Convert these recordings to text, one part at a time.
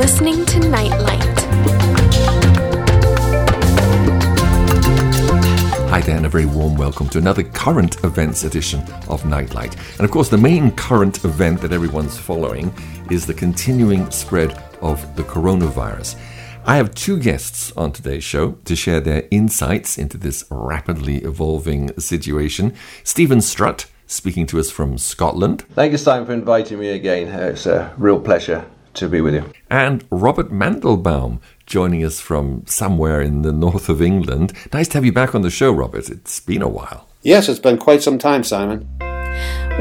listening to Nightlight. Hi there, and a very warm welcome to another current events edition of Nightlight. And of course, the main current event that everyone's following is the continuing spread of the coronavirus. I have two guests on today's show to share their insights into this rapidly evolving situation. Steven Strutt, speaking to us from Scotland. Thank you, Simon, for inviting me again. It's a real pleasure to be with you. And Robert Mandelbaum, joining us from somewhere in the north of England. Nice to have you back on the show, Robert. It's been a while. Yes, it's been quite some time, Simon.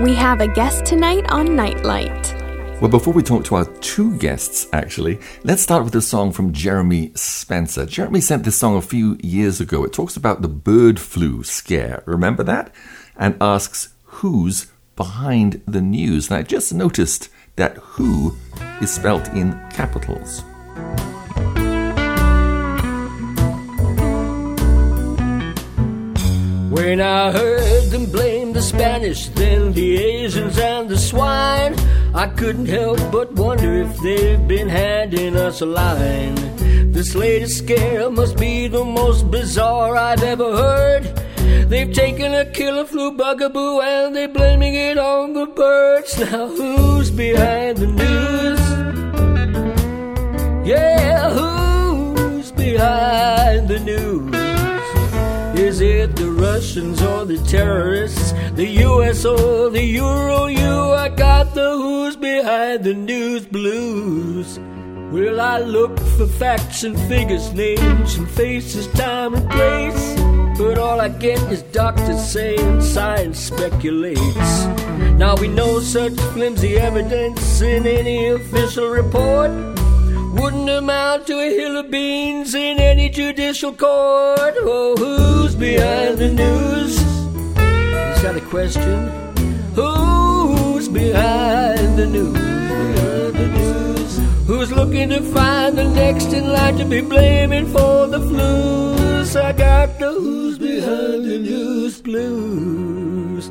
We have a guest tonight on Nightlight. Well, before we talk to our two guests, actually, let's start with a song from Jeremy Spencer. Jeremy sent this song a few years ago. It talks about the bird flu scare. Remember that? And asks who's behind the news. And I just noticed that who is spelt in capitals. When I heard them blame the Spanish, then the Asians and the swine, I couldn't help but wonder if they've been handing us a line. This latest scare must be the most bizarre I've ever heard. They've taken a killer flu bugaboo and they're blaming it on the birds. Now who's behind the news? Yeah, who's behind the news? Is it the Russians or the terrorists? The US or the Euro? You, I got the who's behind the news blues. Will I look for facts and figures, names and faces, time and place? But all I get is doctors saying science speculates. Now we know such flimsy evidence in any official report wouldn't amount to a hill of beans in any judicial court. Oh, who's behind the news? Is that a question? Who's behind the news? Behind the news? Who's looking to find the next in line to be blaming for the I got the who's behind the news blues.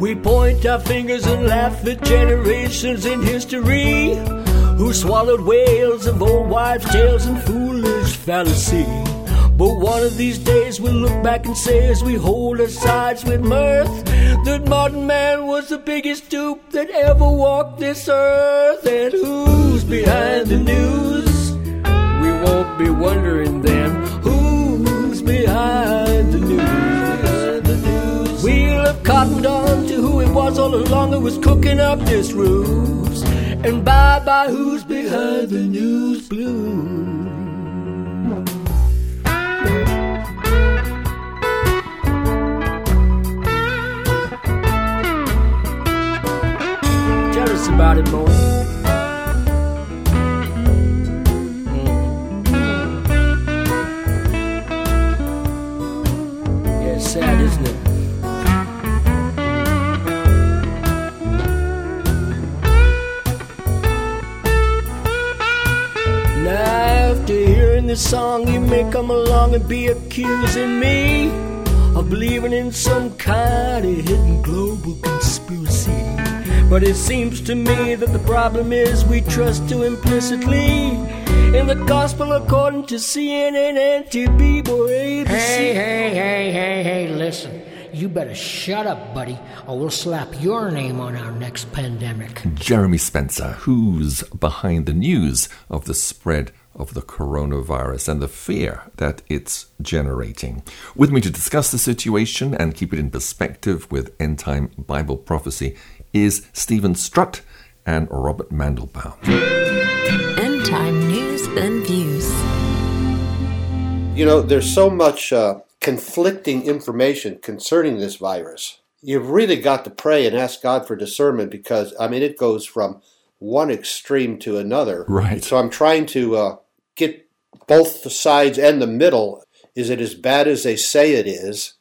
We point our fingers and laugh at generations in history who swallowed whales of old wives' tales and foolish fallacy. But one of these days we'll look back and say as we hold our sides with mirth that modern man was the biggest dupe that ever walked this earth. And who's behind the news? We won't be wondering then behind the news. We'll have cottoned on to who it was all along that was cooking up this ruse. And bye bye, who's behind the news blue? Tell us about it, Mo. Sad, isn't it? Now, after hearing this song, you may come along and be accusing me of believing in some kind of hidden global conspiracy. But it seems to me that the problem is we trust too implicitly in the gospel according to CNN and TB or ABC. Hey, hey, hey, hey, hey, listen. You better shut up, buddy, or we'll slap your name on our next pandemic. Jeremy Spencer, who's behind the news of the spread of the coronavirus and the fear that it's generating. With me to discuss the situation and keep it in perspective with end time Bible prophecy is Steven Strutt and Robert Mandelbaum. End time news and views. You know, there's so much uh, conflicting information concerning this virus. You've really got to pray and ask God for discernment because, I mean, it goes from one extreme to another. Right. So I'm trying to uh, get both the sides and the middle. Is it as bad as they say it is?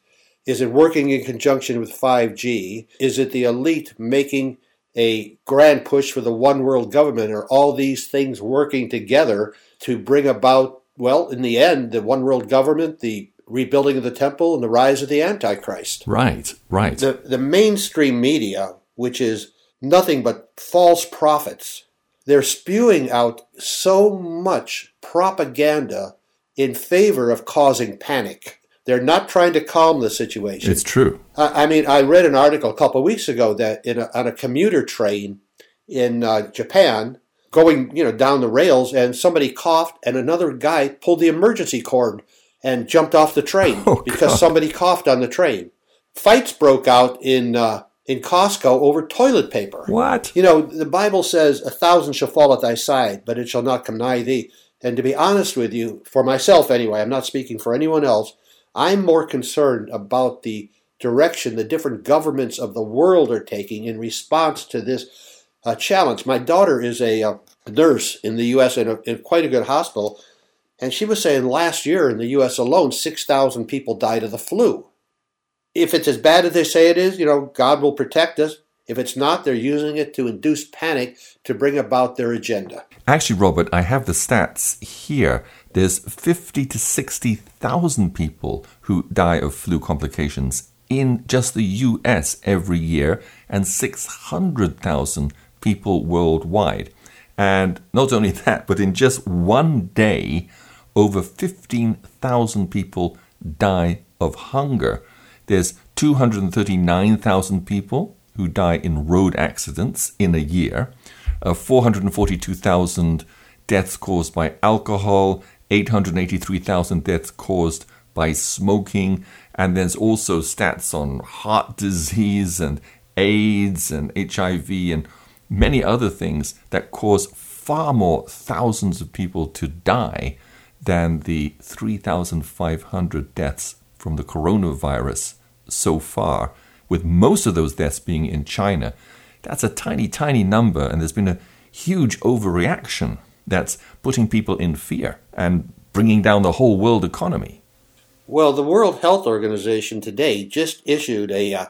Is it working in conjunction with 5G? Is it the elite making a grand push for the one world government? Are all these things working together to bring about, well, in the end, the one world government, the rebuilding of the temple, and the rise of the Antichrist? Right, right. The, the mainstream media, which is nothing but false prophets, they're spewing out so much propaganda in favor of causing panic. They're not trying to calm the situation. It's true. I I mean, I read an article a couple of weeks ago that in a, on a commuter train in uh, Japan, going you know down the rails, and somebody coughed, and another guy pulled the emergency cord and jumped off the train Oh, because God. somebody coughed on the train. Fights broke out in uh, in Costco over toilet paper. What? You know, the Bible says, A thousand shall fall at thy side, but it shall not come nigh thee. And to be honest with you, for myself anyway, I'm not speaking for anyone else, I'm more concerned about the direction the different governments of the world are taking in response to this uh, challenge. My daughter is a uh, nurse in the U.S. In, a, in quite a good hospital, and she was saying last year in the U.S. alone, 6,000 people died of the flu. If it's as bad as they say it is, you know, God will protect us. If it's not, they're using it to induce panic to bring about their agenda. Actually, Robert, I have the stats here. There's 50 to 60,000 people who die of flu complications in just the US every year and 600,000 people worldwide. And not only that, but in just one day, over 15,000 people die of hunger. There's 239,000 people who die in road accidents in a year, uh, 442,000 deaths caused by alcohol, 883,000 deaths caused by smoking, and there's also stats on heart disease and AIDS and HIV and many other things that cause far more thousands of people to die than the 3,500 deaths from the coronavirus so far, with most of those deaths being in China. That's a tiny, tiny number, and there's been a huge overreaction that's putting people in fear and bringing down the whole world economy. Well, the World Health Organization today just issued a uh,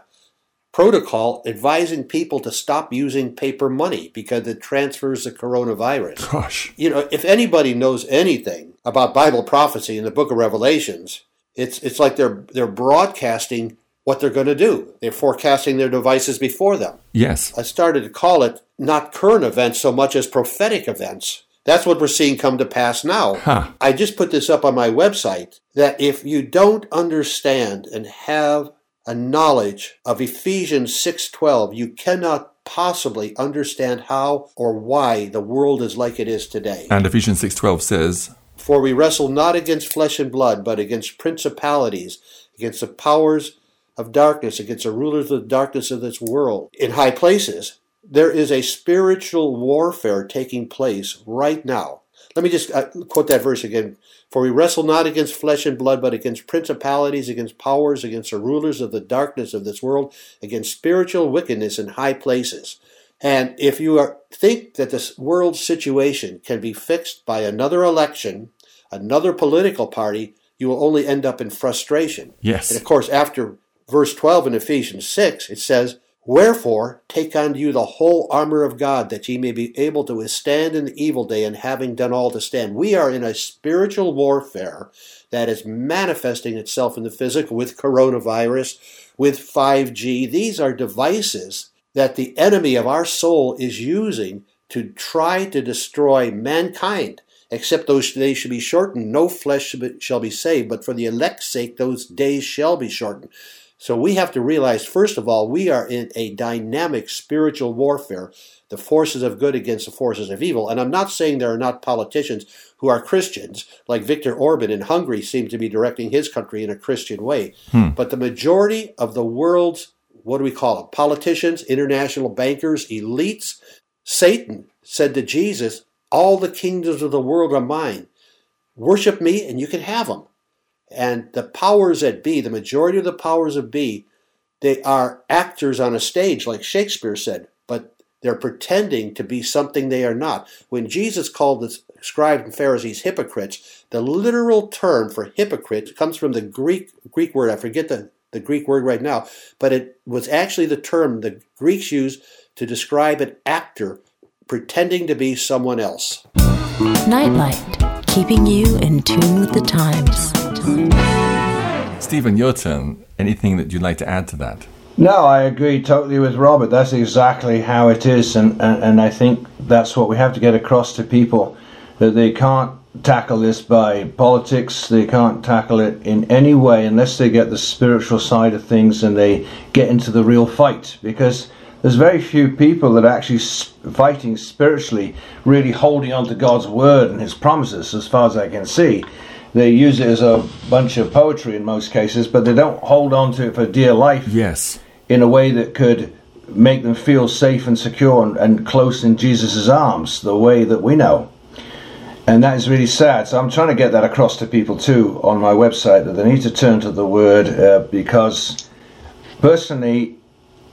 protocol advising people to stop using paper money because it transfers the coronavirus. Gosh. You know, if anybody knows anything about Bible prophecy in the book of Revelations, it's it's like they're they're broadcasting what they're going to do. They're forecasting their devices before them. Yes. I started to call it not current events so much as prophetic events. That's what we're seeing come to pass now. Huh. I just put this up on my website that if you don't understand and have a knowledge of Ephesians 6:12, you cannot possibly understand how or why the world is like it is today. And Ephesians 6:12 says, For we wrestle not against flesh and blood, but against principalities, against the powers of darkness, against the rulers of the darkness of this world in high places. There is a spiritual warfare taking place right now. Let me just uh, quote that verse again. For we wrestle not against flesh and blood, but against principalities, against powers, against the rulers of the darkness of this world, against spiritual wickedness in high places. And if you are, think that this world situation can be fixed by another election, another political party, you will only end up in frustration. Yes. And of course, after verse 12 in Ephesians 6, it says, Wherefore, take unto you the whole armor of God, that ye may be able to withstand in the evil day, and having done all to stand. We are in a spiritual warfare that is manifesting itself in the physical with coronavirus, with 5G. These are devices that the enemy of our soul is using to try to destroy mankind. Except those days should be shortened. No flesh shall be saved, but for the elect's sake, those days shall be shortened. So we have to realize, first of all, we are in a dynamic spiritual warfare, the forces of good against the forces of evil. And I'm not saying there are not politicians who are Christians, like Viktor Orban in Hungary seems to be directing his country in a Christian way. Hmm. But the majority of the world's, what do we call them, politicians, international bankers, elites, Satan said to Jesus, All the kingdoms of the world are mine. Worship me and you can have them. And the powers that be, the majority of the powers that be, they are actors on a stage, like Shakespeare said, but they're pretending to be something they are not. When Jesus called the scribes and Pharisees hypocrites, the literal term for hypocrite comes from the Greek Greek word. I forget the, the Greek word right now, but it was actually the term the Greeks used to describe an actor pretending to be someone else. Nightlight, keeping you in tune with the times. Steven, your turn. Anything that you'd like to add to that? No, I agree totally with Robert. That's exactly how it is, and, and, and I think that's what we have to get across to people that they can't tackle this by politics, they can't tackle it in any way unless they get the spiritual side of things and they get into the real fight. Because there's very few people that are actually fighting spiritually, really holding on to God's word and His promises, as far as I can see. They use it as a bunch of poetry in most cases, but they don't hold on to it for dear life. Yes in a way that could make them feel safe and secure and, and close in Jesus' arms, the way that we know. And that is really sad. So I'm trying to get that across to people too on my website that they need to turn to the Word uh, because personally,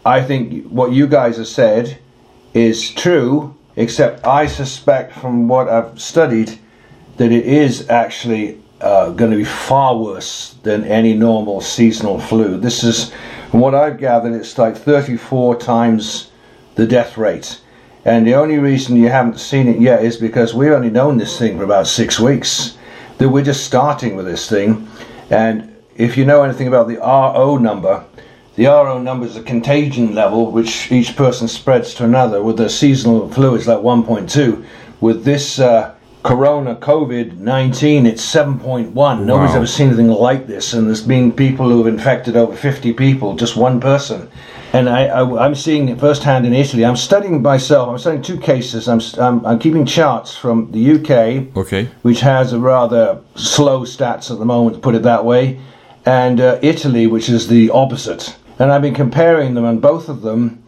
I think what you guys have said is true, except I suspect from what I've studied that it is actually uh, going to be far worse than any normal seasonal flu. This is from what I've gathered, it's like 34 times the death rate. And the only reason you haven't seen it yet is because we've only known this thing for about six weeks. That we're just starting with this thing. And if you know anything about the RO number, the RO number is a contagion level which each person spreads to another. With the seasonal flu, it's like 1.2. With this uh, Corona COVID 19, it's 7.1. Wow. Nobody's ever seen anything like this. And there's been people who have infected over 50 people, just one person. And I, I, am seeing it firsthand in Italy. I'm studying myself. I'm studying two cases. I'm, I'm, I'm keeping charts from the UK, okay. which has a rather slow stats at the moment, to put it that way, and uh, Italy, which is the opposite. And I've been comparing them, and both of them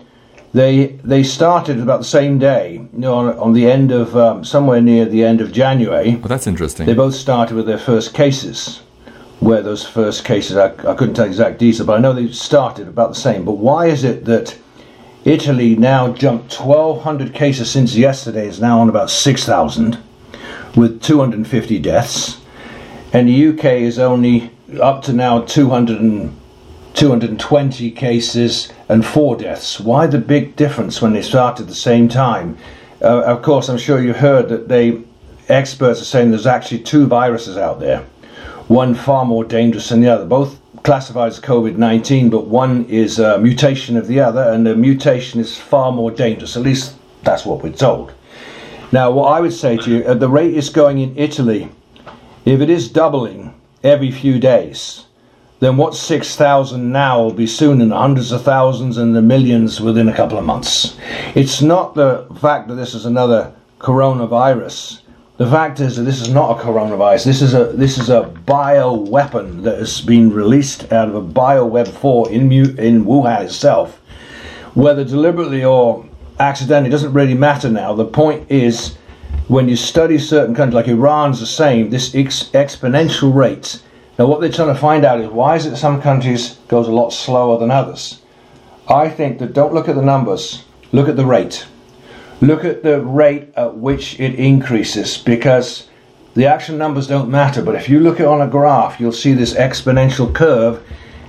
they they started about the same day, you know, on, on the end of um, somewhere near the end of January. Well, that's interesting. They both started with their first cases. Where those first cases, I, I couldn't tell exact detail, but I know they started about the same. But why is it that Italy now jumped 1,200 cases since yesterday, is now on about 6,000, with 250 deaths, and the UK is only up to now 200 and 220 cases and four deaths. Why the big difference when they start at the same time? Uh, of course, I'm sure you heard that they experts are saying there's actually two viruses out there, one far more dangerous than the other. Both classified as COVID-19, but one is a mutation of the other, and the mutation is far more dangerous. At least that's what we're told. Now, what I would say to you, at the rate it's going in Italy, if it is doubling every few days, then what 6,000 now will be soon in the hundreds of thousands and the millions within a couple of months. It's not the fact that this is another coronavirus. The fact is that this is not a coronavirus. This is a this is a bio weapon that has been released out of a biolab 4 in in Wuhan itself. Whether deliberately or accidentally doesn't really matter now. The point is when you study certain countries like Iran's the same, this ex- exponential rate now, what they're trying to find out is why is it some countries goes a lot slower than others? I think that don't look at the numbers, look at the rate. Look at the rate at which it increases because the actual numbers don't matter. But if you look at on a graph, you'll see this exponential curve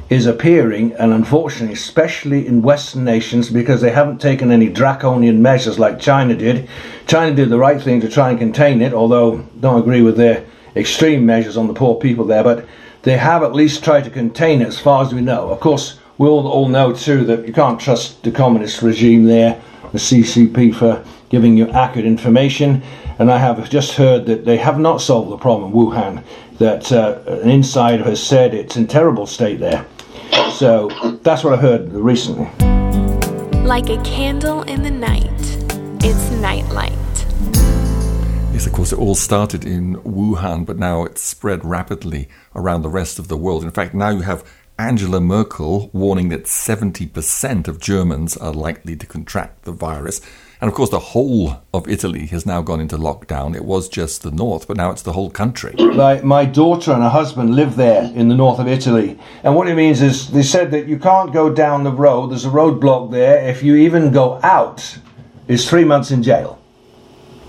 is appearing, and unfortunately, especially in Western nations, because they haven't taken any draconian measures like China did. China did the right thing to try and contain it, although don't agree with their extreme measures on the poor people there, but they have at least tried to contain it as far as we know. Of course, we all, all know too that you can't trust the communist regime there, the CCP, for giving you accurate information. And I have just heard that they have not solved the problem in Wuhan, that uh, an insider has said it's in terrible state there. So that's what I heard recently. Like a candle in the night, it's nightlight. Yes, of course, it all started in Wuhan, but now it's spread rapidly around the rest of the world. In fact, now you have Angela Merkel warning that 70% of Germans are likely to contract the virus. And of course, the whole of Italy has now gone into lockdown. It was just the north, but now it's the whole country. My, my daughter and her husband live there in the north of Italy. And what it means is they said that you can't go down the road, there's a roadblock there. If you even go out, it's three months in jail.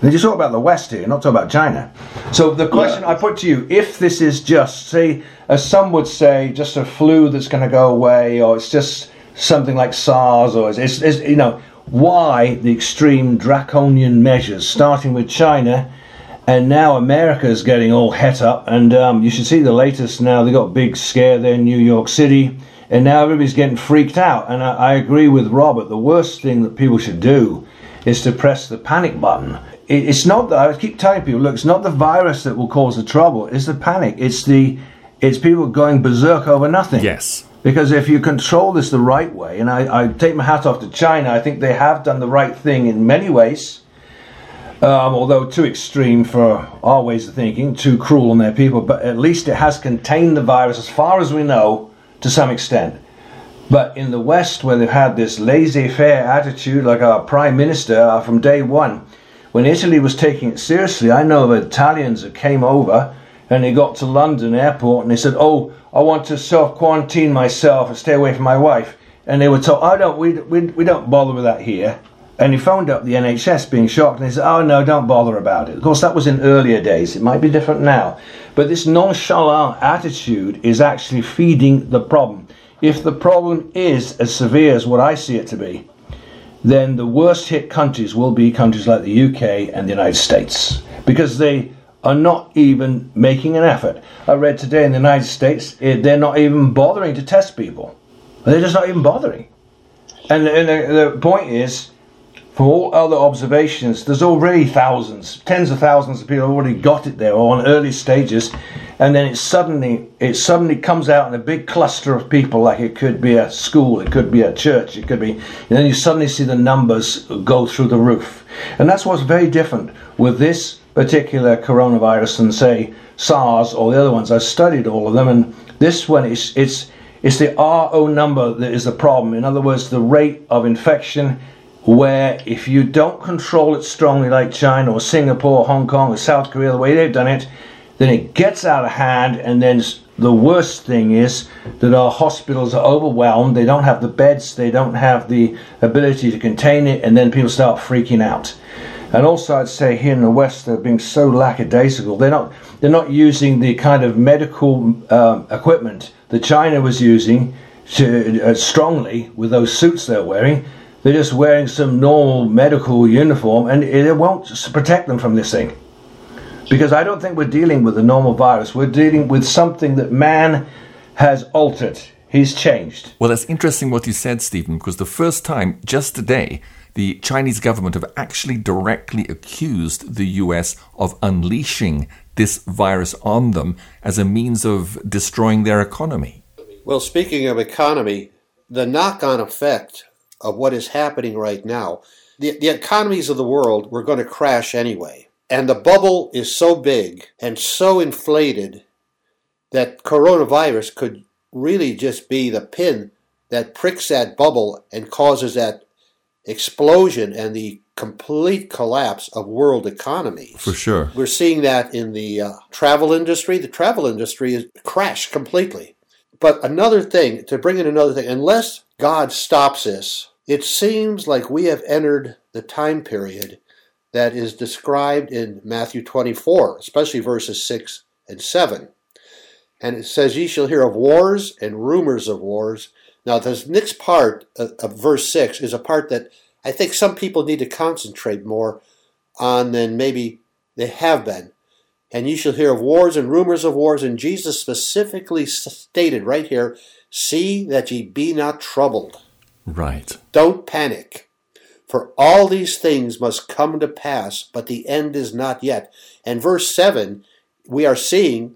Did you talk about the West here, not talk about China. So the question yeah. I put to you, if this is just, say, as some would say, just a flu that's going to go away, or it's just something like SARS, or it's, it's, it's, you know, why the extreme draconian measures, starting with China, and now America is getting all het up, and um, you should see the latest now. They got a big scare there in New York City, and now everybody's getting freaked out. And I, I agree with Robert. The worst thing that people should do is to press the panic button. It, it's not that I keep telling people, look, it's not the virus that will cause the trouble. It's the panic. It's the it's people going berserk over nothing. Yes. Because if you control this the right way, and I, I take my hat off to China, I think they have done the right thing in many ways. Um, although too extreme for our ways of thinking, too cruel on their people, but at least it has contained the virus as far as we know to some extent. But in the West, where they've had this laissez faire attitude, like our Prime Minister uh, from day one, when Italy was taking it seriously, I know of Italians that came over and they got to London airport and they said, "Oh, I want to self quarantine myself and stay away from my wife." And they were told, "Oh, don't we, we we don't bother with that here." And he phoned up the NHS being shocked and he said, Oh no, don't bother about it. Of course, that was in earlier days. It might be different now. But this nonchalant attitude is actually feeding the problem. If the problem is as severe as what I see it to be, then the worst hit countries will be countries like the UK and the United States because they are not even making an effort. I read today in the United States, eh, they're not even bothering to test people. They're just not even bothering. And, and the, the point is, from all other observations, there's already thousands, tens of thousands of people already got it there or on early stages, and then it suddenly it suddenly comes out in a big cluster of people, like it could be a school, it could be a church, it could be, and then you suddenly see the numbers go through the roof, and that's what's very different with this particular coronavirus than say SARS or the other ones. I studied all of them, and this one is it's it's the RO number that is the problem. In other words, the rate of infection where if you don't control it strongly like China or Singapore, Hong Kong or South Korea, the way they've done it, then it gets out of hand and then the worst thing is that our hospitals are overwhelmed, they don't have the beds, they don't have the ability to contain it, and then people start freaking out. And also, I'd say here in the West, they're being so lackadaisical. They're not, they're not using the kind of medical um, equipment that China was using to, uh, strongly with those suits they're wearing. They're just wearing some normal medical uniform, and it won't protect them from this thing. Because I don't think we're dealing with a normal virus. We're dealing with something that man has altered. He's changed. Well, that's interesting what you said, Steven, because the first time, just today, the Chinese government have actually directly accused the US of unleashing this virus on them as a means of destroying their economy. Well, speaking of economy, the knock on effect of what is happening right now, the, the economies of the world were going to crash anyway. And the bubble is so big and so inflated that coronavirus could really just be the pin that pricks that bubble and causes that explosion and the complete collapse of world economies. For sure. We're seeing that in the uh, travel industry. The travel industry has crashed completely. But another thing, to bring in another thing, unless God stops this, it seems like we have entered the time period that is described in Matthew 24, especially verses 6 and 7. And it says, Ye shall hear of wars and rumors of wars. Now, this next part of, verse 6 is a part that I think some people need to concentrate more on than maybe they have been. And ye shall hear of wars and rumors of wars. And Jesus specifically stated right here, See that ye be not troubled. Right. Don't panic. For all these things must come to pass, but the end is not yet. And verse 7, we are seeing,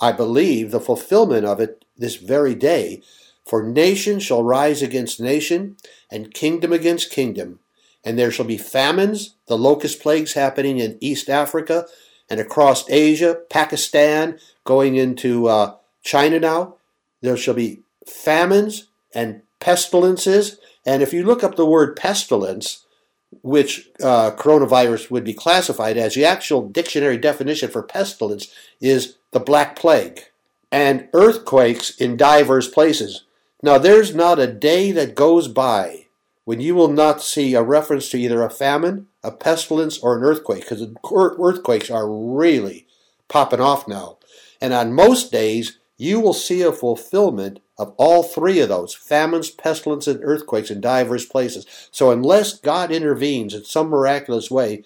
I believe, the fulfillment of it this very day. For nation shall rise against nation, and kingdom against kingdom. And there shall be famines, the locust plagues happening in East Africa and across Asia, Pakistan, going into uh, China now. There shall be famines and pestilences. And if you look up the word pestilence, which uh, coronavirus would be classified as, the actual dictionary definition for pestilence is the Black Plague and earthquakes in diverse places. Now, there's not a day that goes by when you will not see a reference to either a famine, a pestilence, or an earthquake, because earthquakes are really popping off now. And on most days, you will see a fulfillment of all three of those famines, pestilence, and earthquakes in diverse places. So, unless God intervenes in some miraculous way,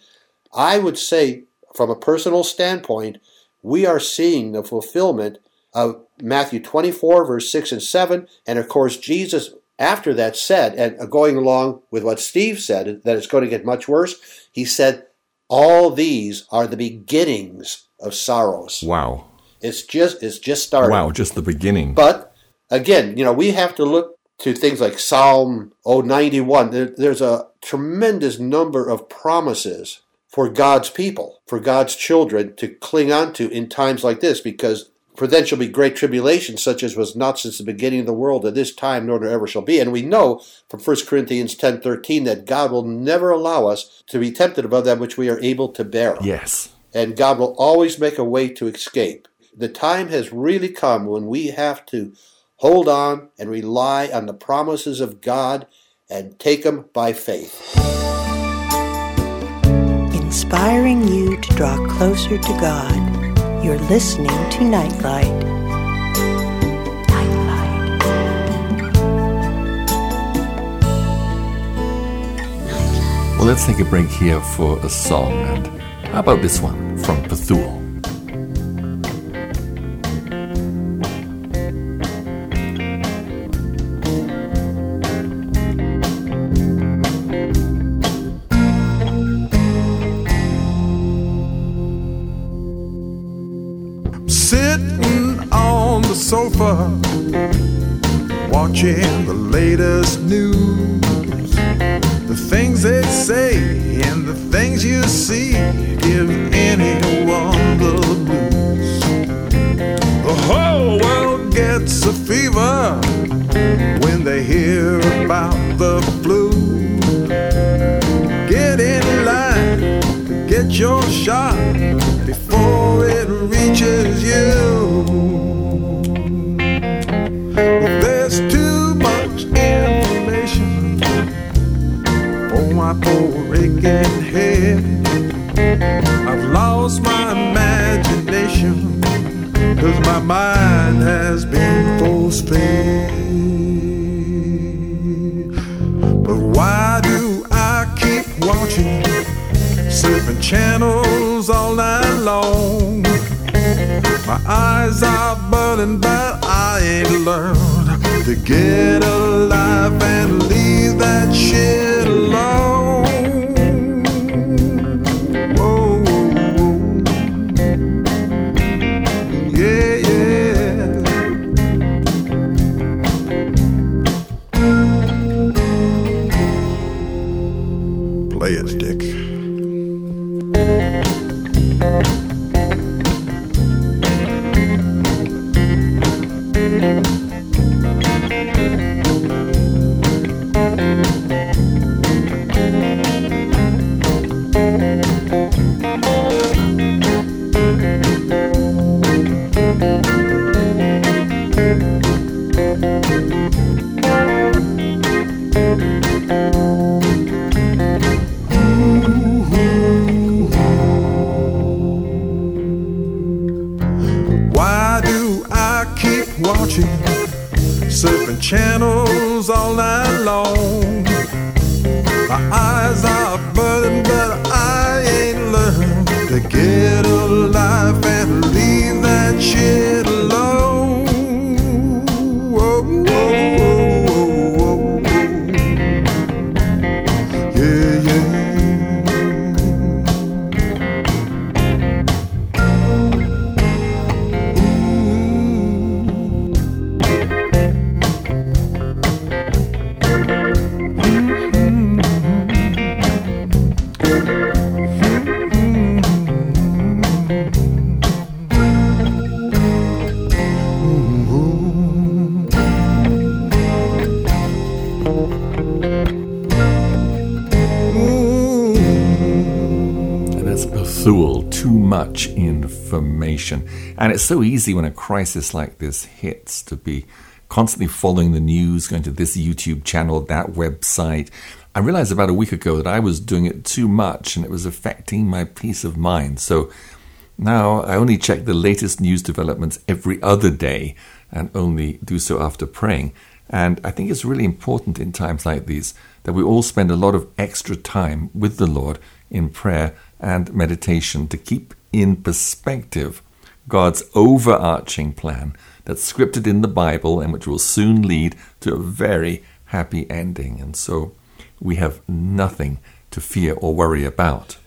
I would say, from a personal standpoint, we are seeing the fulfillment of Matthew 24, verse 6 and 7. And of course, Jesus, after that, said, and going along with what Steve said, that it's going to get much worse, he said, All these are the beginnings of sorrows. Wow. It's just it's just starting. Wow, just the beginning. But again, you know, we have to look to things like Psalm 091. There, there's a tremendous number of promises for God's people, for God's children to cling on to in times like this, because for then shall be great tribulation, such as was not since the beginning of the world at this time, nor there ever shall be. And we know from 1 Corinthians 10.13 that God will never allow us to be tempted above that which we are able to bear. yes. And God will always make a way to escape. The time has really come when we have to hold on and rely on the promises of God and take them by faith. Inspiring you to draw closer to God. You're listening to Nightlight. Nightlight. Well, let's take a break here for a song. And how about this one from Pethuel? Play it, And it's so easy when a crisis like this hits to be constantly following the news, going to this YouTube channel, that website. I realized about a week ago that I was doing it too much and it was affecting my peace of mind. So now I only check the latest news developments every other day and only do so after praying. And I think it's really important in times like these that we all spend a lot of extra time with the Lord in prayer and meditation to keep in perspective God's overarching plan that's scripted in the Bible and which will soon lead to a very happy ending. And so we have nothing to fear or worry about.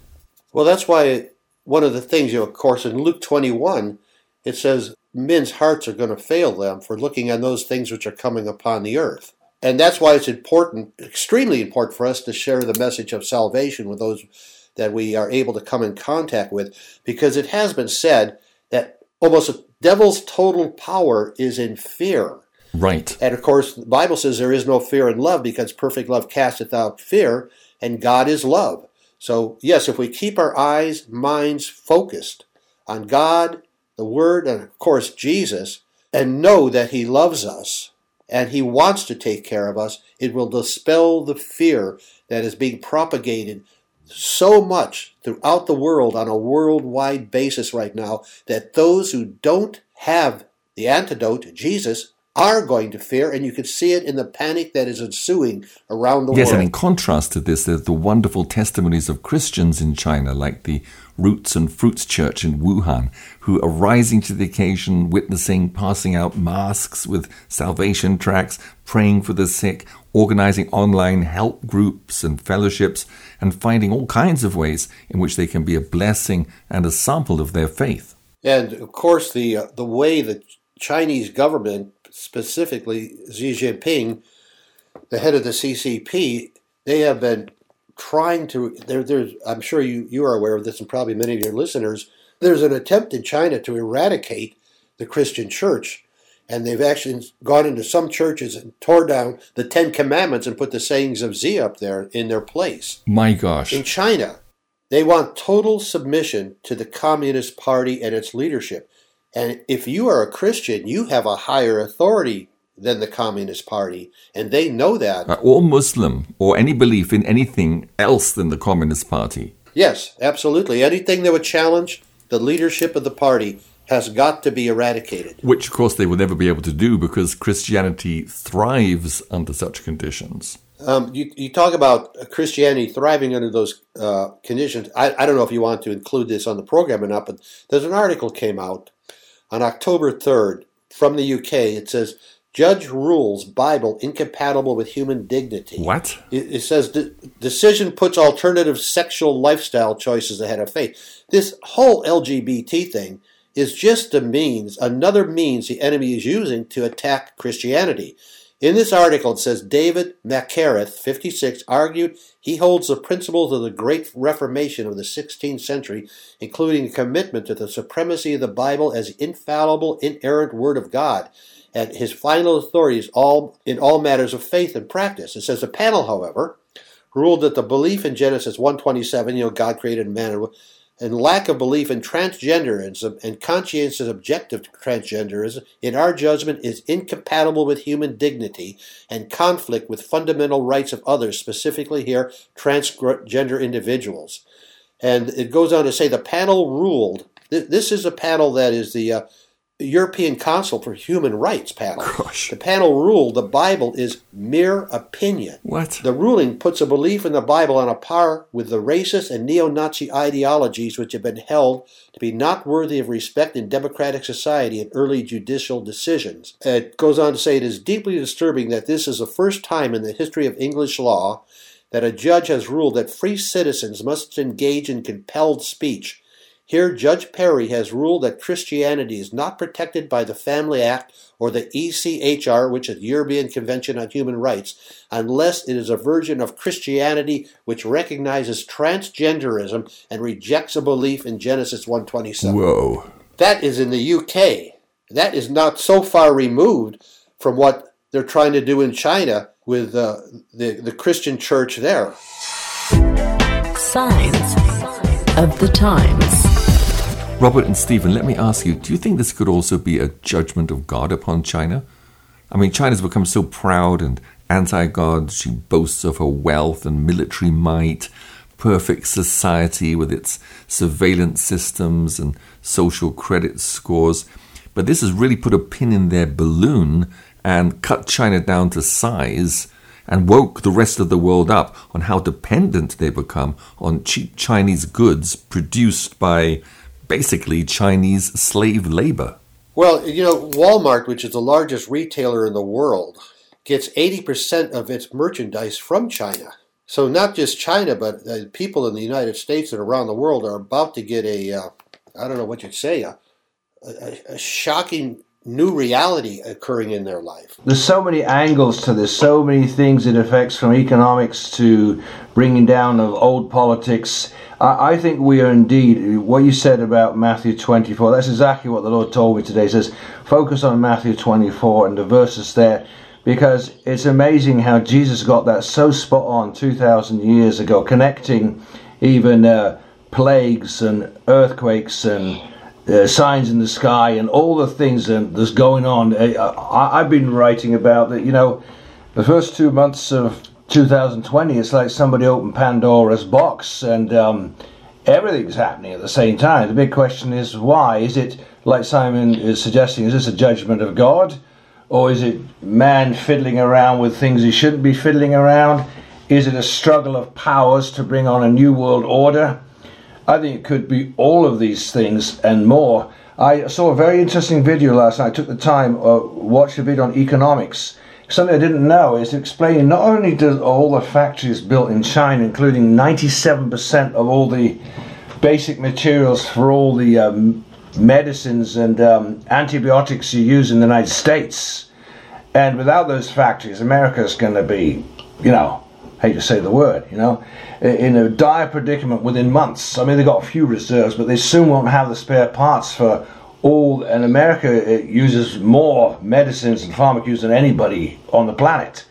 Well, that's why one of the things, you know, of course, in Luke 21, it says men's hearts are going to fail them for looking on those things which are coming upon the earth. And that's why it's important, extremely important for us to share the message of salvation with those that we are able to come in contact with, because it has been said that almost the devil's total power is in fear. Right. And of course, the Bible says there is no fear in love because perfect love casteth out fear, and God is love. So, yes, if we keep our eyes, minds focused on God, the Word, and of course Jesus, and know that He loves us and He wants to take care of us, it will dispel the fear that is being propagated so much throughout the world on a worldwide basis right now that those who don't have the antidote, Jesus, are going to fear, and you can see it in the panic that is ensuing around the yes, world. and in contrast to this, there's the wonderful testimonies of Christians in China, like the Roots and Fruits Church in Wuhan, who are rising to the occasion, witnessing, passing out masks with salvation tracts, praying for the sick, organizing online help groups and fellowships, and finding all kinds of ways in which they can be a blessing and a sample of their faith. And of course, the uh, the way the Chinese government, specifically Xi Jinping, the head of the CCP, they have been trying to. There, there's, I'm sure you you are aware of this, and probably many of your listeners. There's an attempt in China to eradicate the Christian Church, and they've actually gone into some churches and tore down the Ten Commandments and put the sayings of Xi up there in their place. My gosh. In China, they want total submission to the Communist Party and its leadership. And if you are a Christian, you have a higher authority than the Communist Party, and they know that. Uh, or Muslim, or any belief in anything else than the Communist Party. Yes, absolutely. Anything that would challenge the leadership of the party has got to be eradicated. Which, of course, they will never be able to do because Christianity thrives under such conditions. Um, you, you talk about Christianity thriving under those uh, conditions. I, I don't know if you want to include this on the program or not, but there's an article came out on October 3rd from the UK. It says, Judge rules Bible incompatible with human dignity. What? It, it says the decision puts alternative sexual lifestyle choices ahead of faith. This whole LGBT thing is just a means, another means the enemy is using to attack Christianity. In this article, it says David Mackereth, 56, argued he holds the principles of the Great Reformation of the 16th century, including a commitment to the supremacy of the Bible as infallible, inerrant Word of God, and his final authority is all in all matters of faith and practice. It says the panel, however, ruled that the belief in Genesis 1:27, you know, God created man, and lack of belief in transgenderism and conscientious objective transgenderism, in our judgment, is incompatible with human dignity and conflict with fundamental rights of others, specifically here, transgender individuals. And it goes on to say the panel ruled. This is a panel that is the uh, European Council for Human Rights panel. Gosh. The panel ruled the Bible is mere opinion. What? The ruling puts a belief in the Bible on a par with the racist and neo Nazi ideologies which have been held to be not worthy of respect in democratic society and early judicial decisions. It goes on to say it is deeply disturbing that this is the first time in the history of English law that a judge has ruled that free citizens must engage in compelled speech. Here, Judge Perry has ruled that Christianity is not protected by the Family Act or the ECHR, which is the European Convention on Human Rights, unless it is a version of Christianity which recognizes transgenderism and rejects a belief in Genesis 1:27. Whoa. That is in the UK. That is not so far removed from what they're trying to do in China with uh, the, the Christian church there. Signs of the times. Robert and Steven, let me ask you do you think this could also be a judgment of God upon China? I mean, China's become so proud and anti God. She boasts of her wealth and military might, perfect society with its surveillance systems and social credit scores. But this has really put a pin in their balloon and cut China down to size and woke the rest of the world up on how dependent they become on cheap Chinese goods produced by basically Chinese slave labor. Well, you know, Walmart, which is the largest retailer in the world, gets 80% of its merchandise from China. So not just China, but people in the United States and around the world are about to get a, uh, I don't know what you'd say, a, a, a shocking new reality occurring in their life. There's so many angles to this, so many things it affects from economics to bringing down of old politics. I, I think we are indeed, what you said about Matthew 24, that's exactly what the Lord told me today. He says, focus on Matthew 24 and the verses there because it's amazing how Jesus got that so spot on 2,000 years ago, connecting even uh, plagues and earthquakes and uh, signs in the sky and all the things that's going on. Uh, I, I've been writing about that, you know, the first two months of 2020, it's like somebody opened Pandora's box and um, everything's happening at the same time. The big question is why? Is it, like Simon is suggesting, is this a judgment of God? Or is it man fiddling around with things he shouldn't be fiddling around? Is it a struggle of powers to bring on a new world order? I think it could be all of these things and more. I saw a very interesting video last night. I took the time to uh, watch a video on economics. Something I didn't know is explaining not only does all the factories built in China, including 97% of all the basic materials for all the um, medicines and um, antibiotics you use in the United States. And without those factories, America is going to be, you know, hate to say the word, you know, in a dire predicament within months. I mean, they've got a few reserves, but they soon won't have the spare parts for all. And America uh, uses more medicines and pharmaceuticals than anybody on the planet.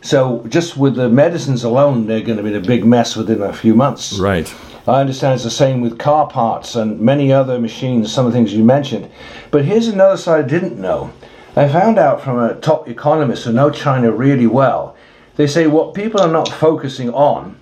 So just with the medicines alone, they're going to be in a big mess within a few months. Right. I understand it's the same with car parts and many other machines, some of the things you mentioned. But here's another side I didn't know. I found out from a top economist who know China really well. They say what people are not focusing on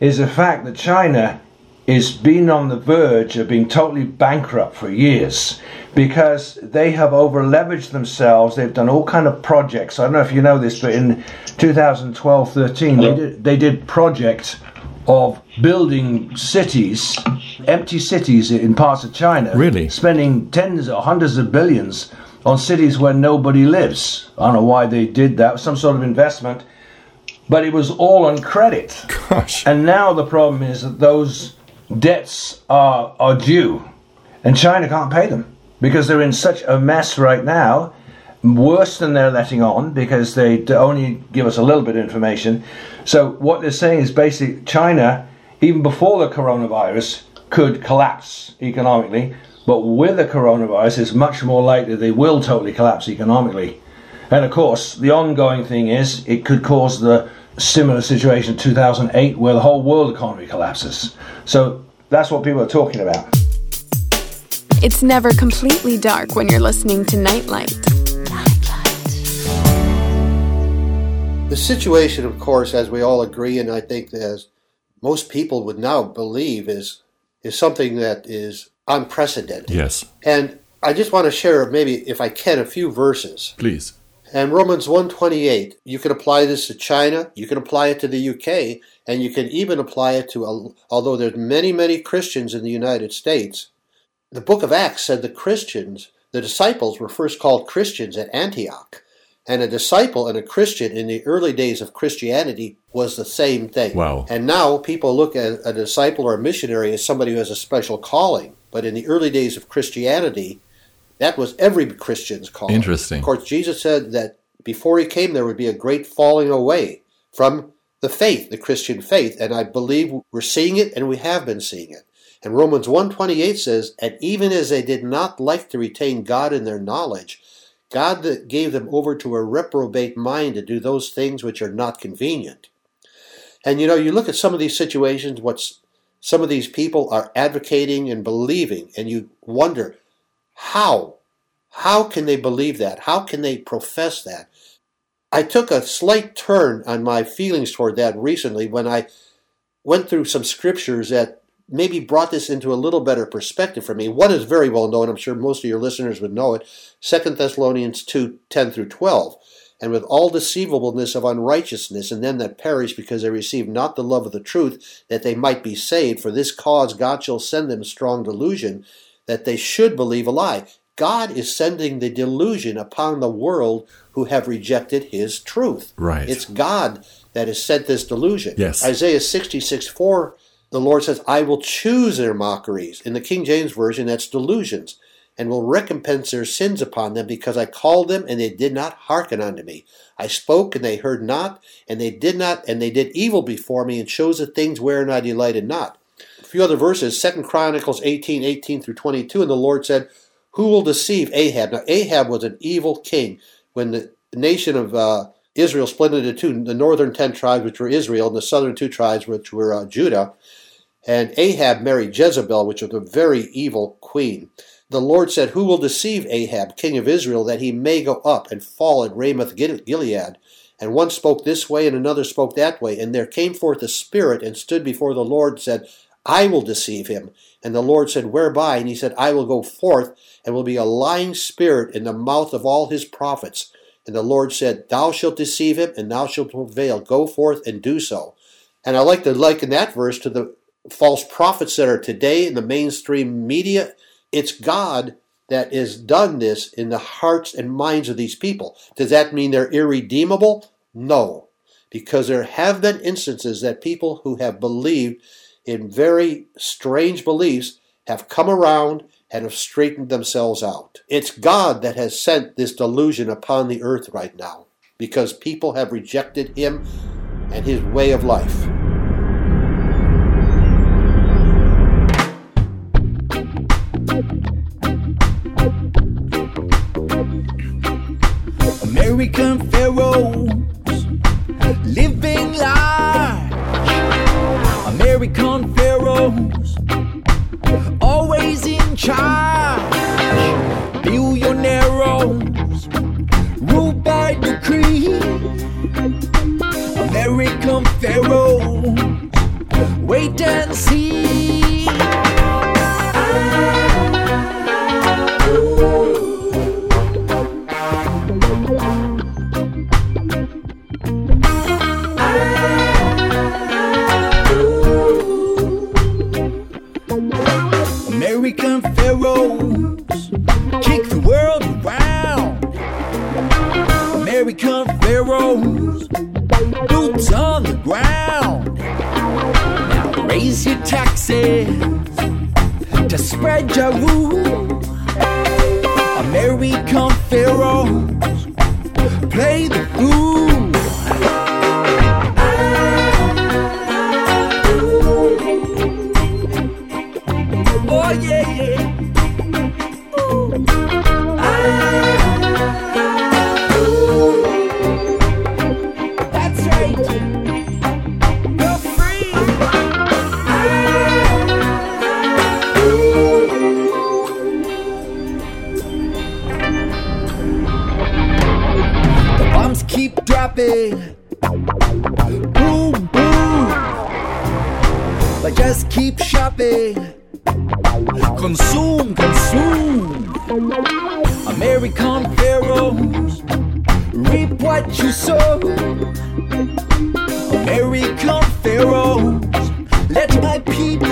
is the fact that China is being on the verge of being totally bankrupt for years because they have over leveraged themselves. They've done all kind of projects. I don't know if you know this, but in 2012-13, they did, they did project of building cities, empty cities in parts of China. Really? Spending tens or hundreds of billions on cities where nobody lives. I don't know why they did that. Some sort of investment. But it was all on credit. Gosh. And now the problem is that those debts are, are due. And China can't pay them because they're in such a mess right now worse than they're letting on because they only give us a little bit of information. So what they're saying is basically China, even before the coronavirus, could collapse economically, but with the coronavirus, it's much more likely they will totally collapse economically. And of course, the ongoing thing is it could cause the similar situation in 2008 where the whole world economy collapses. So that's what people are talking about. It's never completely dark when you're listening to Nightlight. The situation, of course, as we all agree, and I think as most people would now believe, is is something that is unprecedented. Yes. And I just want to share, maybe if I can, a few verses. Please. And Romans 128, you can apply this to China, you can apply it to the UK, and you can even apply it to, although there's many, many Christians in the United States, the book of Acts said the Christians, the disciples were first called Christians at Antioch. And a disciple and a Christian in the early days of Christianity was the same thing. Wow. And now people look at a disciple or a missionary as somebody who has a special calling. But in the early days of Christianity, that was every Christian's call. Interesting. Of course, Jesus said that before he came, there would be a great falling away from the faith, the Christian faith. And I believe we're seeing it and we have been seeing it. And Romans 128 says, And even as they did not like to retain God in their knowledge, God that gave them over to a reprobate mind to do those things which are not convenient. And you know, you look at some of these situations, what some of these people are advocating and believing, and you wonder, how? How can they believe that? How can they profess that? I took a slight turn on my feelings toward that recently when I went through some scriptures that maybe brought this into a little better perspective for me. One is very well known, I'm sure most of your listeners would know it, 2 Thessalonians 2, 10 through 12. And with all deceivableness of unrighteousness in them that perish because they receive not the love of the truth, that they might be saved, for this cause God shall send them strong delusion, that they should believe a lie. God is sending the delusion upon the world who have rejected his truth. Right. It's God that has sent this delusion. Yes. Isaiah 66 4, the Lord says, I will choose their mockeries. In the King James Version, that's delusions, and will recompense their sins upon them, because I called them, and they did not hearken unto me. I spoke, and they heard not, and they did not, and they did evil before me, and chose the things wherein I delighted not. A few other verses, Second Chronicles 18, 18 through 22, and the Lord said, Who will deceive Ahab? Now, Ahab was an evil king. When the nation of uh, Israel split into two, the northern ten tribes, which were Israel, and the southern two tribes, which were uh, Judah, and Ahab married Jezebel, which was a very evil queen. The Lord said, Who will deceive Ahab, king of Israel, that he may go up and fall at Ramoth Gilead? And one spoke this way, and another spoke that way. And there came forth a spirit and stood before the Lord, and said, I will deceive him. And the Lord said, Whereby? And he said, I will go forth, and will be a lying spirit in the mouth of all his prophets. And the Lord said, Thou shalt deceive him, and thou shalt prevail. Go forth and do so. And I like to liken that verse to the false prophets that are today in the mainstream media. It's God that has done this in the hearts and minds of these people. Does that mean they're irredeemable? No. Because there have been instances that people who have believed in very strange beliefs have come around and have straightened themselves out. It's God that has sent this delusion upon the earth right now because people have rejected Him and His way of life. American pharaohs American pharaohs, let my people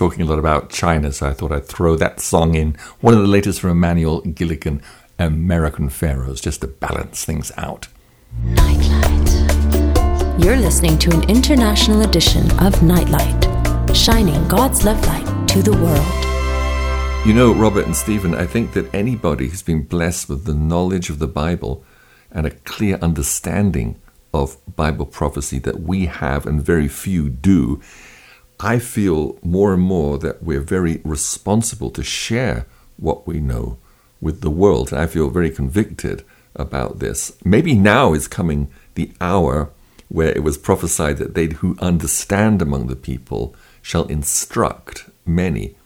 talking a lot about China, so I thought I'd throw that song in. One of the latest from Emmanuel Gilligan, American Pharaohs, just to balance things out. Nightlight. You're listening to an international edition of Nightlight, shining God's love light to the world. You know, Robert and Steven, I think that anybody who's been blessed with the knowledge of the Bible and a clear understanding of Bible prophecy that we have and very few do, I feel more and more that we're very responsible to share what we know with the world. And I feel very convicted about this. Maybe now is coming the hour where it was prophesied that they who understand among the people shall instruct many.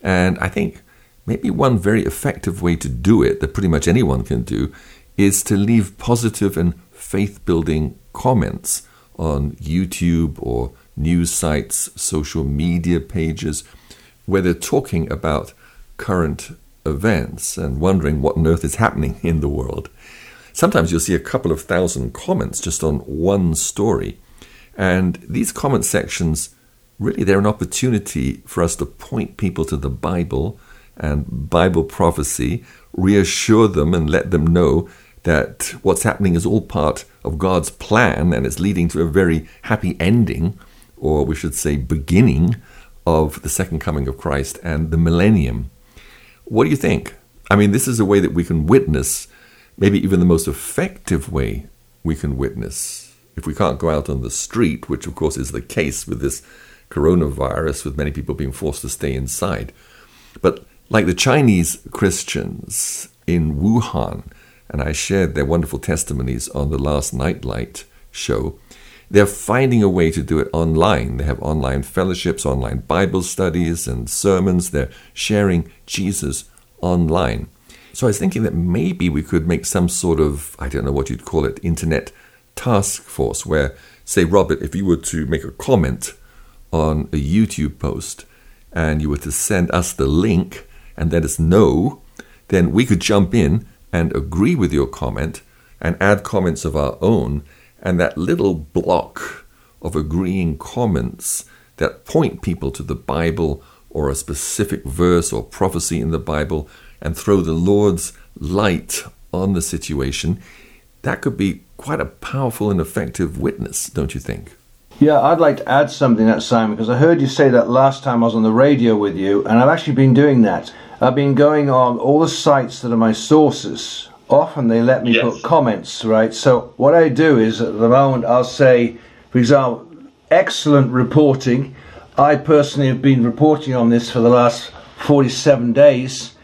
And I think maybe one very effective way to do it, that pretty much anyone can do, is to leave positive and faith building comments on YouTube or news sites, social media pages, where they're talking about current events and wondering what on earth is happening in the world. Sometimes you'll see a couple of thousand comments just on one story. And these comment sections, really, they're an opportunity for us to point people to the Bible and Bible prophecy, reassure them and let them know that what's happening is all part of God's plan and it's leading to a very happy ending, or we should say, beginning of the second coming of Christ and the millennium. What do you think? I mean, this is a way that we can witness, maybe even the most effective way we can witness. If we can't go out on the street, which of course is the case with this coronavirus, with many people being forced to stay inside. But like the Chinese Christians in Wuhan, and I shared their wonderful testimonies on the last Nightlight show. They're finding a way to do it online. They have online fellowships, online Bible studies, and sermons. They're sharing Jesus online. So I was thinking that maybe we could make some sort of, I don't know what you'd call it, internet task force where, say, Robert, if you were to make a comment on a YouTube post and you were to send us the link and let us know, then we could jump in and agree with your comment and add comments of our own. And that little block of agreeing comments that point people to the Bible or a specific verse or prophecy in the Bible and throw the Lord's light on the situation, that could be quite a powerful and effective witness, don't you think? Yeah, I'd like to add something that Simon because I heard you say that last time I was on the radio with you, and I've actually been doing that. I've been going on all the sites that are my sources. Often they let me yes. put comments, right? So what I do is at the moment I'll say, for example, excellent reporting. I personally have been reporting on this for the last 47 days.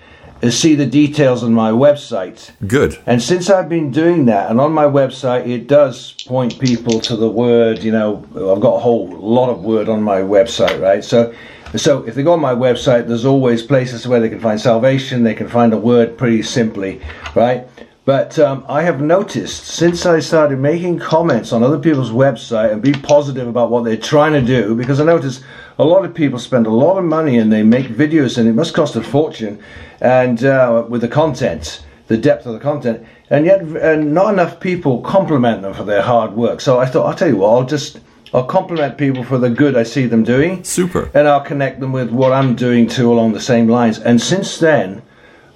Uh, see the details on my website. Good. And since I've been doing that, and on my website, it does point people to the word. You know, I've got a whole lot of word on my website, right? So so if they go on my website, there's always places where they can find salvation. They can find a word pretty simply, right? But um, I have noticed since I started making comments on other people's website and be positive about what they're trying to do, because I notice a lot of people spend a lot of money and they make videos and it must cost a fortune, and uh, with the content, the depth of the content, and yet and not enough people compliment them for their hard work. So I thought, I'll tell you what, I'll just I'll compliment people for the good I see them doing. Super. And I'll connect them with what I'm doing too along the same lines. And since then,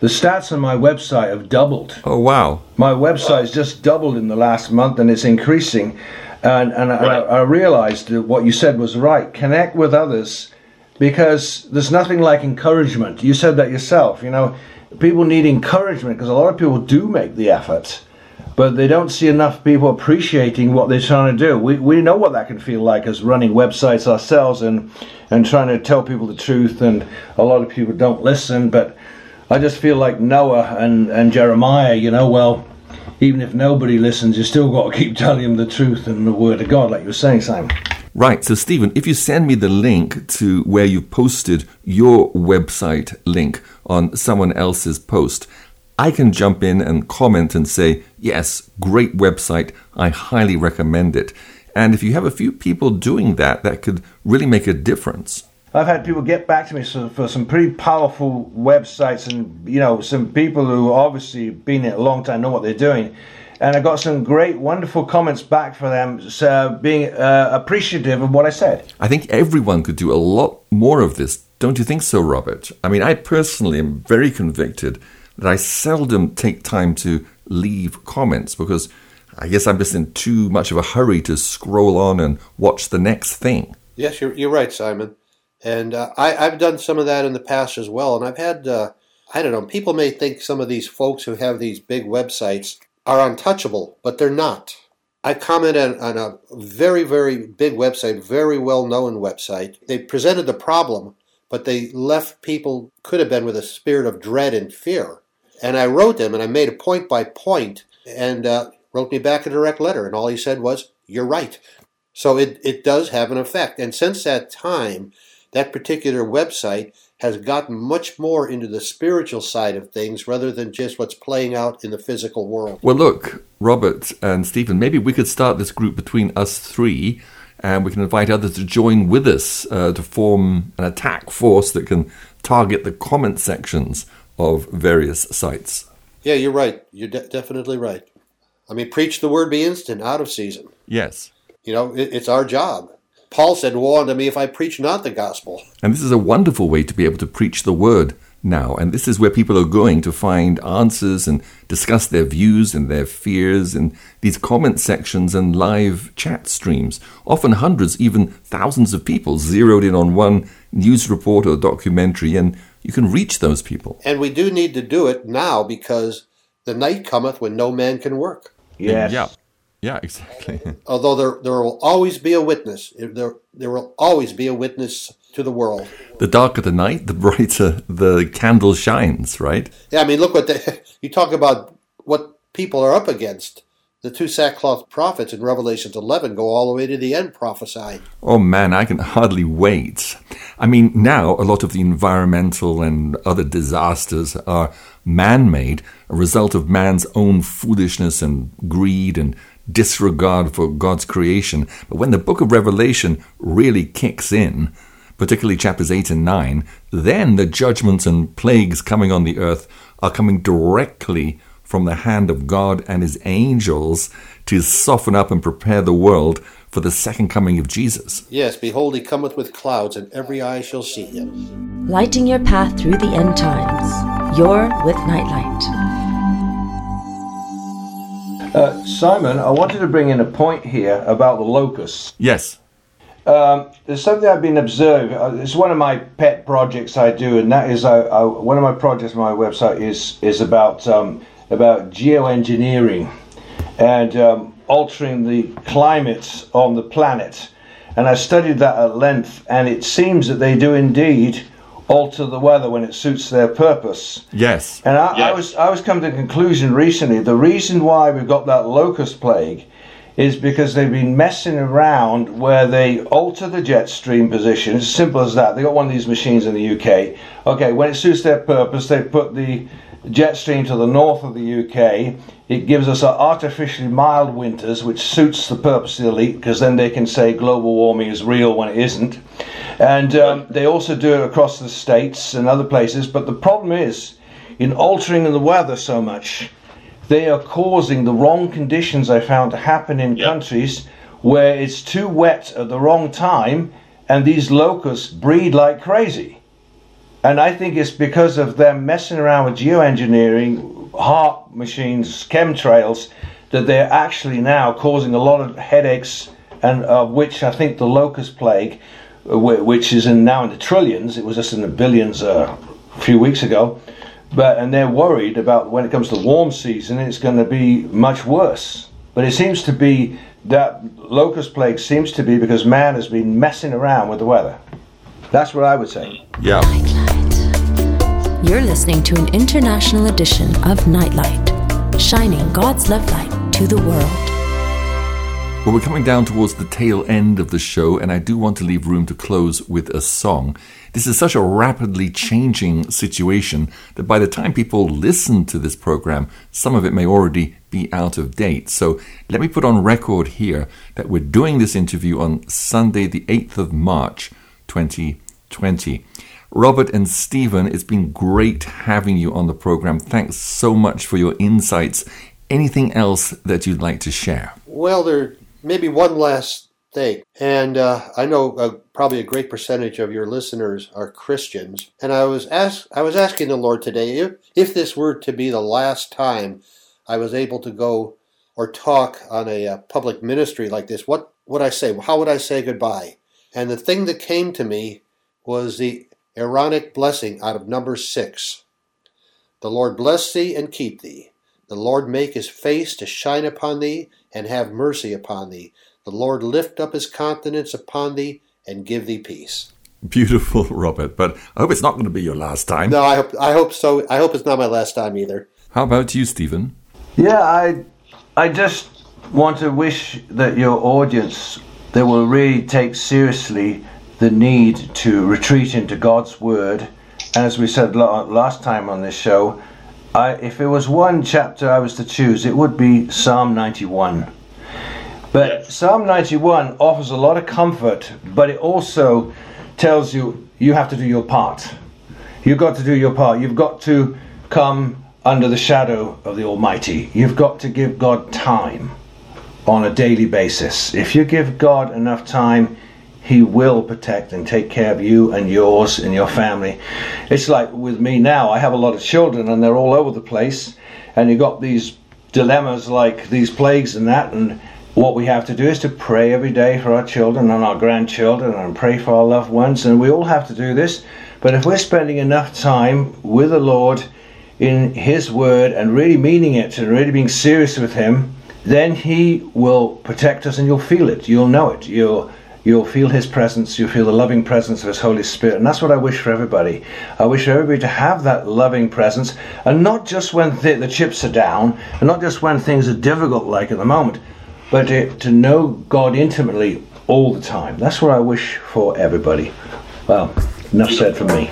the stats on my website have doubled. Oh, wow. My website's just doubled in the last month and it's increasing. And, and right. I, I realized that what you said was right. Connect with others because there's nothing like encouragement. You said that yourself. You know, people need encouragement because a lot of people do make the effort but they don't see enough people appreciating what they're trying to do. We, we know what that can feel like as running websites ourselves and, and trying to tell people the truth, and a lot of people don't listen. But I just feel like Noah and, and Jeremiah, you know, well, even if nobody listens, you still got to keep telling them the truth and the word of God, like you were saying, Simon. Right. So, Steven, if you send me the link to where you posted your website link on someone else's post, I can jump in and comment and say, yes, great website, I highly recommend it. And if you have a few people doing that, that could really make a difference. I've had people get back to me for some pretty powerful websites and, you know, some people who obviously been in it a long time know what they're doing. and I got some great, wonderful comments back for them, uh, being uh, appreciative of what I said. I think everyone could do a lot more of this. Don't you think so, Robert? I mean, I personally am very convicted that I seldom take time to leave comments because I guess I'm just in too much of a hurry to scroll on and watch the next thing. Yes, you're, you're right, Simon. And uh, I, I've done some of that in the past as well. And I've had, uh, I don't know, people may think some of these folks who have these big websites are untouchable, but they're not. I commented on a very, very big website, very well known website. They presented the problem, but they left people, could have been with a spirit of dread and fear. And I wrote them and I made a point by point and uh, wrote me back a direct letter. And all he said was, You're right. So it, it does have an effect. And since that time, that particular website has gotten much more into the spiritual side of things rather than just what's playing out in the physical world. Well, look, Robert and Steven, maybe we could start this group between us three and we can invite others to join with us uh, to form an attack force that can target the comment sections of various sites. Yeah, you're right. You're de- definitely right. I mean, preach the word, be instant, out of season. Yes. You know, it, it's our job. Paul said, Woe unto me if I preach not the gospel. And this is a wonderful way to be able to preach the word now. And this is where people are going to find answers and discuss their views and their fears in these comment sections and live chat streams. Often hundreds, even thousands of people zeroed in on one news report or documentary, and you can reach those people. And we do need to do it now because the night cometh when no man can work. Yes. Yeah. Yeah, exactly. Although there, there will always be a witness. There, there will always be a witness to the world. The darker the night, the brighter the candle shines, right? Yeah, I mean, look what they, you talk about what people are up against. The two sackcloth prophets in Revelations 11 go all the way to the end prophesying. Oh man, I can hardly wait. I mean, now a lot of the environmental and other disasters are man made, a result of man's own foolishness and greed and disregard for God's creation. But when the book of Revelation really kicks in, particularly chapters 8 and 9, then the judgments and plagues coming on the earth are coming directly from the hand of God and his angels to soften up and prepare the world for the second coming of Jesus. Yes, behold, he cometh with clouds, and every eye shall see him. Lighting your path through the end times. You're with Nightlight. Uh, Simon, I wanted to bring in a point here about the locusts. Yes. Um, there's something I've been observing. Uh, it's one of my pet projects I do, and that is uh, uh, one of my projects on my website is is about um, about geoengineering and um, altering the climate on the planet. And I studied that at length, and it seems that they do indeed alter the weather when it suits their purpose. Yes. And I, I was I was coming to the conclusion recently the reason why we've got that locust plague is because they've been messing around where they alter the jet stream position. It's as simple as that. They got one of these machines in the UK. Okay, when it suits their purpose, they put the jet stream to the north of the UK. It gives us artificially mild winters, which suits the purpose of the elite, because then they can say global warming is real when it isn't. And um, they also do it across the states and other places. But the problem is, in altering the weather so much, they are causing the wrong conditions I found to happen in yep. countries where it's too wet at the wrong time and these locusts breed like crazy. And I think it's because of them messing around with geoengineering, HAARP machines, chemtrails, that they're actually now causing a lot of headaches, and of which I think the locust plague, which is in now in the trillions, it was just in the billions uh, a few weeks ago, but and they're worried about when it comes to warm season, it's going to be much worse. But it seems to be that locust plague seems to be because man has been messing around with the weather. That's what I would say. Yeah. You're listening to an international edition of Nightlight, shining God's love light to the world. Well, we're coming down towards the tail end of the show, and I do want to leave room to close with a song. This is such a rapidly changing situation that by the time people listen to this program, some of it may already be out of date. So let me put on record here that we're doing this interview on Sunday, the 8th of March, 2020. Robert and Steven, it's been great having you on the program. Thanks so much for your insights anything else that you'd like to share? Well, there maybe one last thing, and uh, I know uh, probably a great percentage of your listeners are Christians, and I was ask I was asking the Lord today if, if this were to be the last time I was able to go or talk on a uh, public ministry like this, what would I say? How would I say goodbye? And the thing that came to me was the Aaronic blessing out of number six. The Lord bless thee and keep thee. The Lord make his face to shine upon thee and have mercy upon thee. The Lord lift up his countenance upon thee and give thee peace. Beautiful, Robert. But I hope it's not going to be your last time. No, I hope I hope so. I hope it's not my last time either. How about you, Steven? Yeah, I, I just want to wish that your audience they will really take seriously the need to retreat into God's Word. And as we said last time on this show, I, if it was one chapter I was to choose, it would be Psalm 91. But Psalm 91 offers a lot of comfort, but it also tells you you have to do your part. You've got to do your part. You've got to come under the shadow of the Almighty. You've got to give God time on a daily basis. If you give God enough time, He will protect and take care of you and yours and your family. It's like with me now, I have a lot of children and they're all over the place, and you've got these dilemmas like these plagues and that, and what we have to do is to pray every day for our children and our grandchildren and pray for our loved ones, and we all have to do this. But if we're spending enough time with the Lord in His Word and really meaning it and really being serious with Him, then He will protect us and you'll feel it. You'll know it. You'll you'll feel His presence. You'll feel the loving presence of His Holy Spirit, and that's what I wish for everybody. I wish for everybody to have that loving presence, and not just when th- the chips are down, and not just when things are difficult, like at the moment, but to, to know God intimately all the time. That's what I wish for everybody. Well, enough said from me.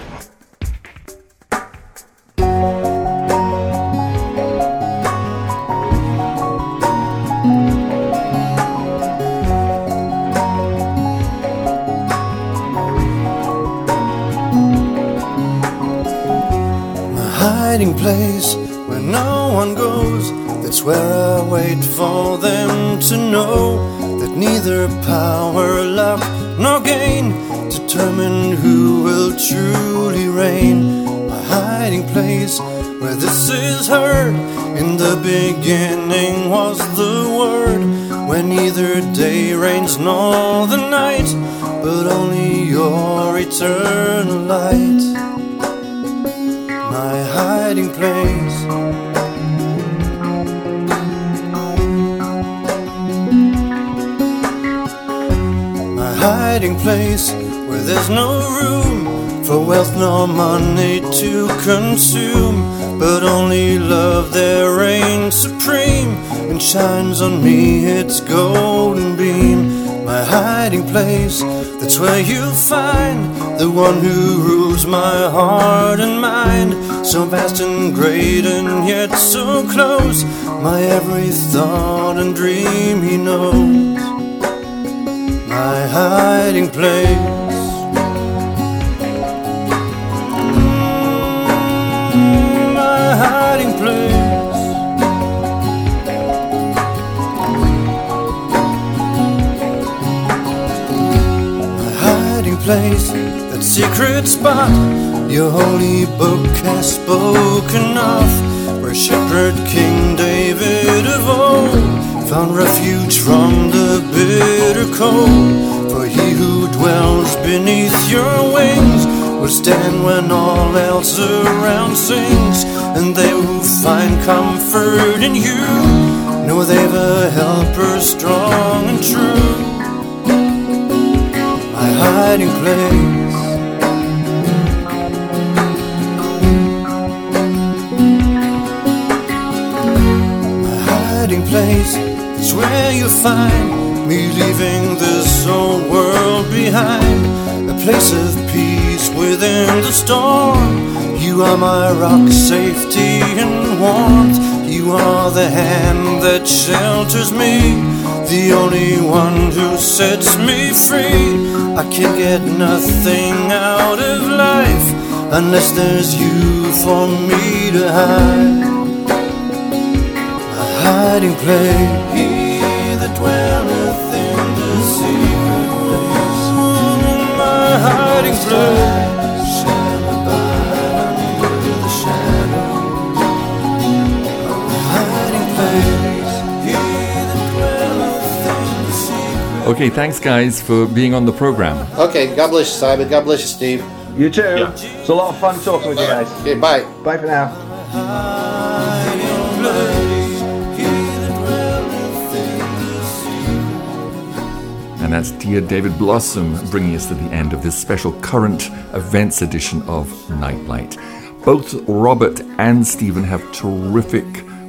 Place where no one goes that's where I wait for them to know that neither power, luck, nor gain determine who will truly reign. My hiding place where this is heard in the beginning was the word where neither day reigns nor the night, but only your eternal light. My hiding place. My hiding place where there's no room for wealth nor money to consume, but only love there reigns supreme and shines on me its golden beam. My hiding place, that's where you'll find the one who rules my heart and mind. So vast and great and yet so close, my every thought and dream he knows my hiding place. Mm, my hiding place. My hiding place, that secret spot your holy book has spoken of, where shepherd King David of old found refuge from the bitter cold. For he who dwells beneath your wings will stand when all else around sings. And they who find comfort in you know they've a helper strong and true. My hiding place. Place is where you find me leaving this old world behind. A place of peace within the storm. You are my rock, safety, and warmth. You are the hand that shelters me, the only one who sets me free. I can get nothing out of life unless there's you for me to hide hiding place. He that dwelleth in the secret place. My hiding place shall the shadow of the hiding place. He that dwelleth in the secret Okay, thanks, guys, for being on the program. Okay, God bless you, Simon. God bless you, Steve. You too. It's a lot of fun talking with you guys. Okay, bye. Bye for now. And that's dear David Blossom bringing us to the end of this special current events edition of Nightlight. Both Robert and Steven have terrific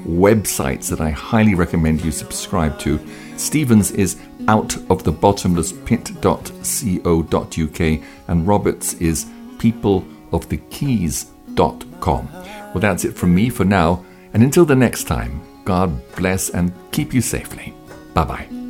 websites that I highly recommend you subscribe to. Steven's is outofthebottomlesspit.co.uk and Robert's is peopleofthekeys.com. Well, that's it from me for now, and until the next time, God bless and keep you safely. Bye bye.